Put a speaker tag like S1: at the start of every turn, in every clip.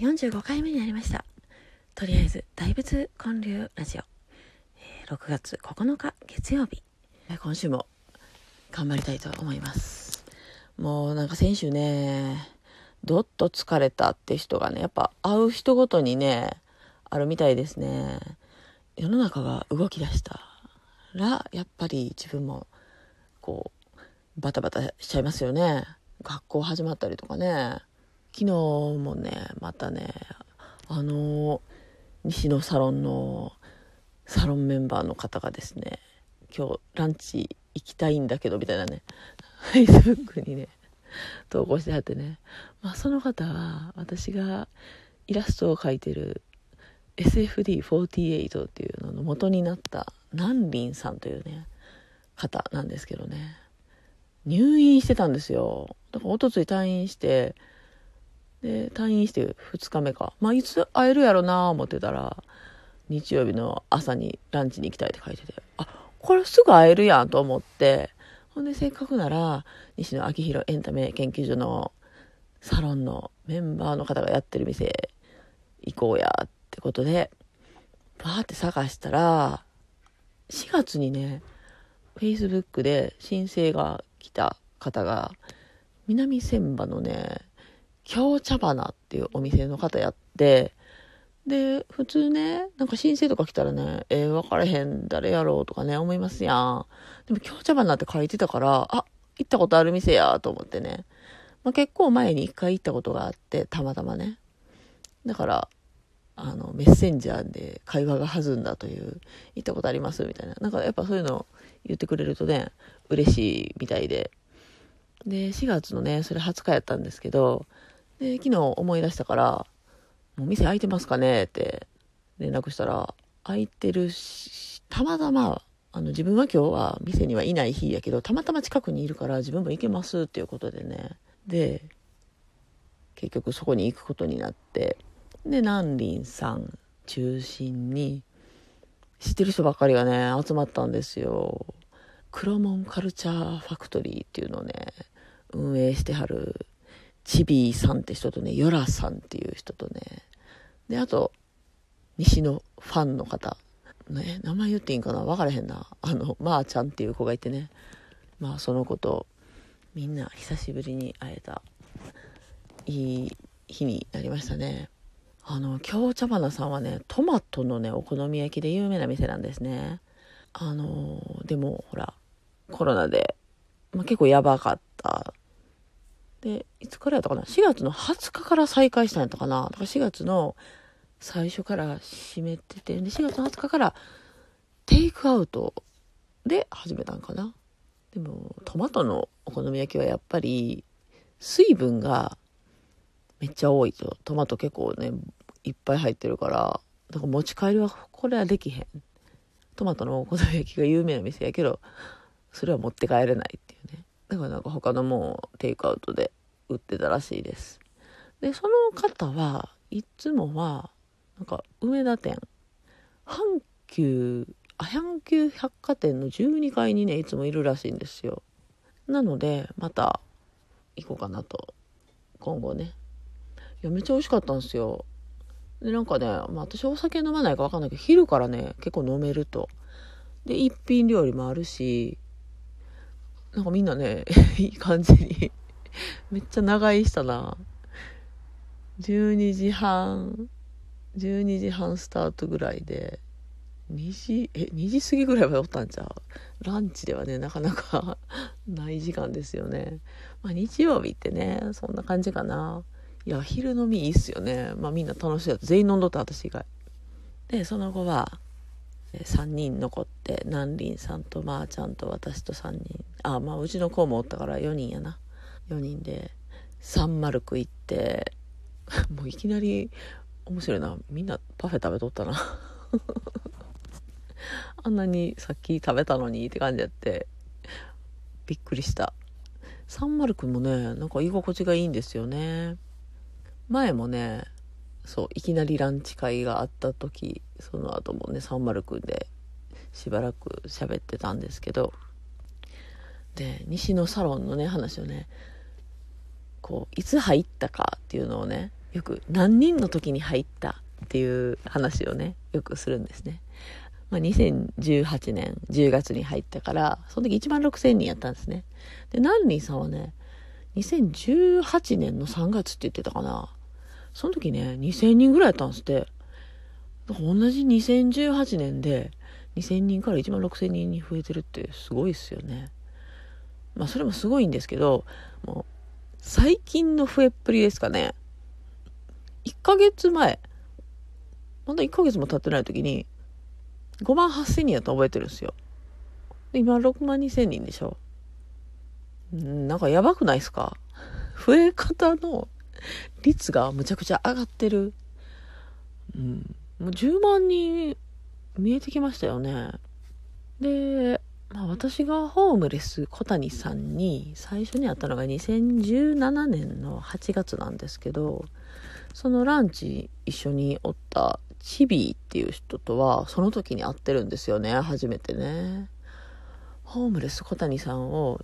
S1: 45回目になりました。とりあえず大仏建立ラジオ、えー、6月9日月曜日。今週も頑張りたいと思います。もうなんか先週ねどっと疲れたって人がねやっぱ会う人ごとにねあるみたいですね。世の中が動き出したらやっぱり自分もこうバタバタしちゃいますよね。学校始まったりとかね。昨日もねまたねあの西のサロンのサロンメンバーの方がですね今日ランチ行きたいんだけどみたいなねフェイスブックにね投稿してはってね、まあ、その方は私がイラストを描いてる SFD48 っていうのの元になった南林さんというね方なんですけどね。入院してたんですよ。だからおとつい退院してで退院して2日目か。まあいつ会えるやろな思ってたら日曜日の朝にランチに行きたいって書いてて。あこれすぐ会えるやんと思って。ほんでせっかくなら西野昭弘エンタメ研究所のサロンのメンバーの方がやってる店行こうやってことでバーって探したら4月にね Facebook で申請が来た方が南千葉のね京茶花っていうお店の方やって、で、普通ね、なんか申請とか来たらね、えー、分かれへん、誰やろうとかね、思いますやん。でも京茶花って書いてたから、あ、行ったことある店やと思ってね。まあ、結構前に一回行ったことがあって、たまたまね。だから、あの、メッセンジャーで会話が弾んだという、行ったことありますみたいな。なんかやっぱそういうの言ってくれるとね、嬉しいみたいで。で、4月のね、それ20日やったんですけど、で、昨日思い出したから、もう店開いてますかねって連絡したら、開いてるし、たまたま、あの、自分は今日は店にはいない日やけど、たまたま近くにいるから自分も行けますっていうことでね。で、結局そこに行くことになって、で、南林さん中心に、知ってる人ばっかりがね、集まったんですよ。黒門カルチャーファクトリーっていうのをね、運営してはるチビーさんって人とね、ヨラさんっていう人とね、で、あと、西のファンの方、ね、名前言っていいんかな？分からへんな。あの、まー、あ、ちゃんっていう子がいてね、まあその子とみんな久しぶりに会えた、いい日になりましたね。あの、京茶花さんはね、トマトのね、お好み焼きで有名な店なんですね。あの、でもほら、コロナで、まあ、結構やばかったで、いつからやったかな ?4 月の20日から再開したんやったかな？だから4月の最初から閉めてて、で、4月の20日からテイクアウトで始めたんかな？でも、トマトのお好み焼きはやっぱり、水分がめっちゃ多いと。トマト結構ね、いっぱい入ってるから、だから持ち帰りは、これはできへん。トマトのお好み焼きが有名な店やけど、それは持って帰れないっていうね。だからなんか他のもんをテイクアウトで売ってたらしいです。で、その方はいつもは、なんか梅田店、阪急、あ、阪急百貨店の12階にね、いつもいるらしいんですよ。なので、また行こうかなと。今後ね。いや、めっちゃ美味しかったんですよ。で、なんかね、まあ私お酒飲まないかわかんないけど、昼からね、結構飲めると。で、一品料理もあるし、なんかみんなね、いい感じにめっちゃ長居したな。12時半、12時半スタートぐらいで、2時、え、2時過ぎぐらいまでおったんちゃう？ランチではね、なかなか ない時間ですよね。まあ日曜日ってね、そんな感じかな。いや、昼飲みいいっすよね。まあみんな楽しいやつ。全員飲んどった私以外。で、その後は、3人残って南林さんとまーちゃんと私と3人。あまあうちの子もおったから4人やな。4人でサンマルク行って もういきなり面白いな。みんなパフェ食べとったな。あんなにさっき食べたのにって感じやってびっくりした。サンマルクもねなんか居心地がいいんですよね。前もねそういきなりランチ会があった時その後もねサンマルクでしばらく喋ってたんですけどで西のサロンのね話をねこういつ入ったかっていうのをねよく何人の時に入ったっていう話をね、よくするんですね。まあ、2018年10月に入ったから、その時1万6000人やったんですね。で、ナンリンさんはね、2018年の3月って言ってたかな。その時ね、2000人ぐらいやったんですって。同じ2018年で2000人から1万6000人に増えてるってすごいっすよね。まあそれもすごいんですけど、もう最近の増えっぷりですかね。1ヶ月前、まだ1ヶ月も経ってない時に、5万8000人やったら覚えてるんですよ。今6万2000人でしょ。んなんかやばくないですか？増え方の率がむちゃくちゃ上がってる。うん。もう10万人見えてきましたよね。で、まあ、私がホームレス小谷さんに最初に会ったのが2017年の8月なんですけどそのランチ一緒におったチビーっていう人とはその時に会ってるんですよね初めてねホームレス小谷さんを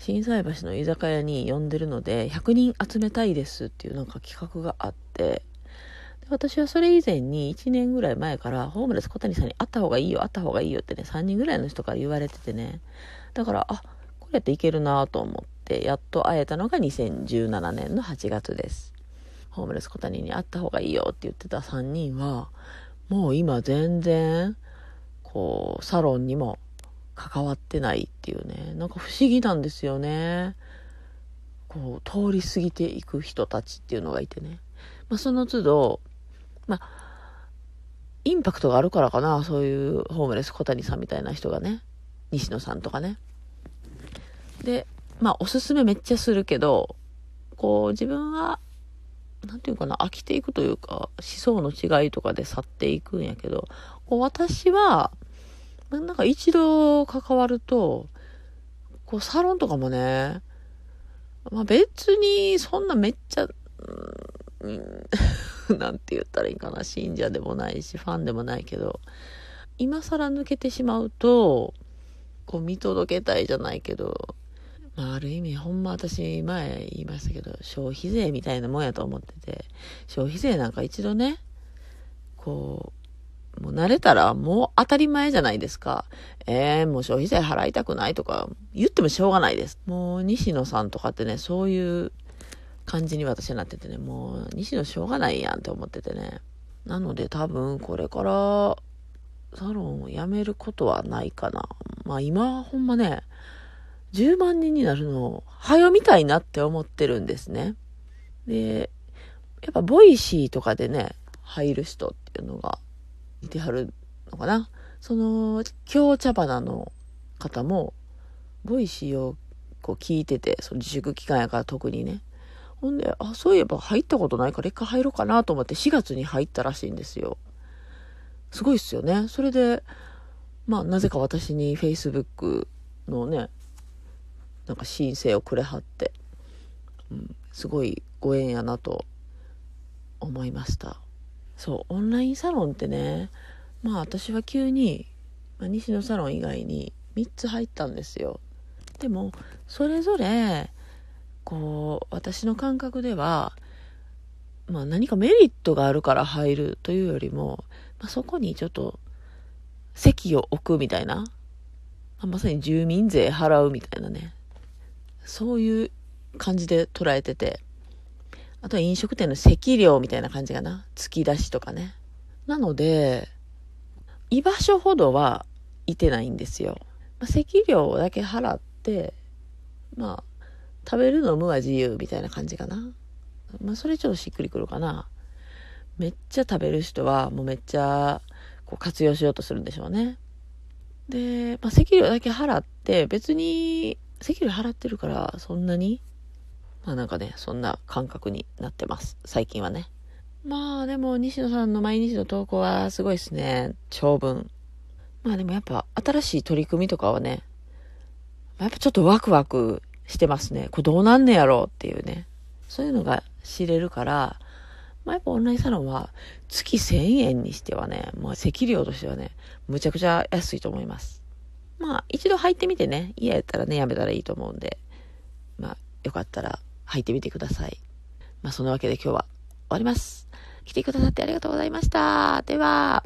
S1: 心斎橋の居酒屋に呼んでるので100人集めたいですっていうなんか企画があって私はそれ以前に1年ぐらい前からホームレス小谷さんに会った方がいいよ、会った方がいいよってね、3人ぐらいの人から言われててね。だから、あ、これやっていけるなと思って、やっと会えたのが2017年の8月です。ホームレス小谷に会った方がいいよって言ってた3人は、もう今全然、こう、サロンにも関わってないっていうね、なんか不思議なんですよね。こう、通り過ぎていく人たちっていうのがいてね。まあ、その都度、まあ、インパクトがあるからかな、そういうホームレス小谷さんみたいな人がね、西野さんとかね。で、まあ、おすすめめっちゃするけど、こう、自分は、なんていうかな、飽きていくというか、思想の違いとかで去っていくんやけど、こう私は、なんか一度関わると、こう、サロンとかもね、まあ別にそんなめっちゃ、うん、なんて言ったらいいかな、信者でもないし、ファンでもないけど、今更抜けてしまうと、こう見届けたいじゃないけど、まあ、ある意味、ほんま私前言いましたけど、消費税みたいなもんやと思ってて、消費税なんか一度ね、こう、もう慣れたらもう当たり前じゃないですか。えー、もう消費税払いたくないとか言ってもしょうがないです。もう西野さんとかってね、そういう感じに私はなっててね、もう西野しょうがないやんって思っててね。なので多分これからサロンを辞めることはないかな。まあ今ほんまね、10万人になるのを、早みたいなって思ってるんですね。で、やっぱ Voicy とかでね、入る人っていうのがいてはるのかな。その、京茶花の方も、 Voicy をこう聞いてて、その自粛期間やから特にね。ほんで、あ、そういえば入ったことないから一回入ろうかなと思って4月に入ったらしいんですよ。すごいっすよね。それで、まあ、なぜか私に Facebook のね、なんか申請をくれはって、うん、すごいご縁やなと思いました。そう、オンラインサロンってね、まあ私は急に、まあ、西野サロン以外に3つ入ったんですよ。でも、それぞれ、こう、私の感覚では、まあ何かメリットがあるから入るというよりも、まあ、そこにちょっと席を置くみたいな、まあ、まさに住民税払うみたいなね、そういう感じで捉えてて、あとは飲食店の席料みたいな感じかな。突き出しとかね。なので、居場所ほどはいてないんですよ。まあ、席料だけ払って、まあ、食べる飲むは自由みたいな感じかな。まあ、それちょっとしっくりくるかな。めっちゃ食べる人はもうめっちゃこう活用しようとするんでしょうね。で、まあ、席料だけ払って別に席料払ってるからそんなにまあなんかね、そんな感覚になってます。最近はね。まあでも西野さんの毎日の投稿はすごいですね。長文。まあでもやっぱ新しい取り組みとかはね、やっぱちょっとワクワクしてますね。これどうなんねやろうっていうね。そういうのが知れるから、まあ、やっぱオンラインサロンは月1000円にしてはね、まあ、席料としてはね、むちゃくちゃ安いと思います。まあ、一度入ってみてね、嫌やったらね、やめたらいいと思うんで、まあ、よかったら入ってみてください。まあ、そんなわけで今日は終わります。来てくださってありがとうございました。では、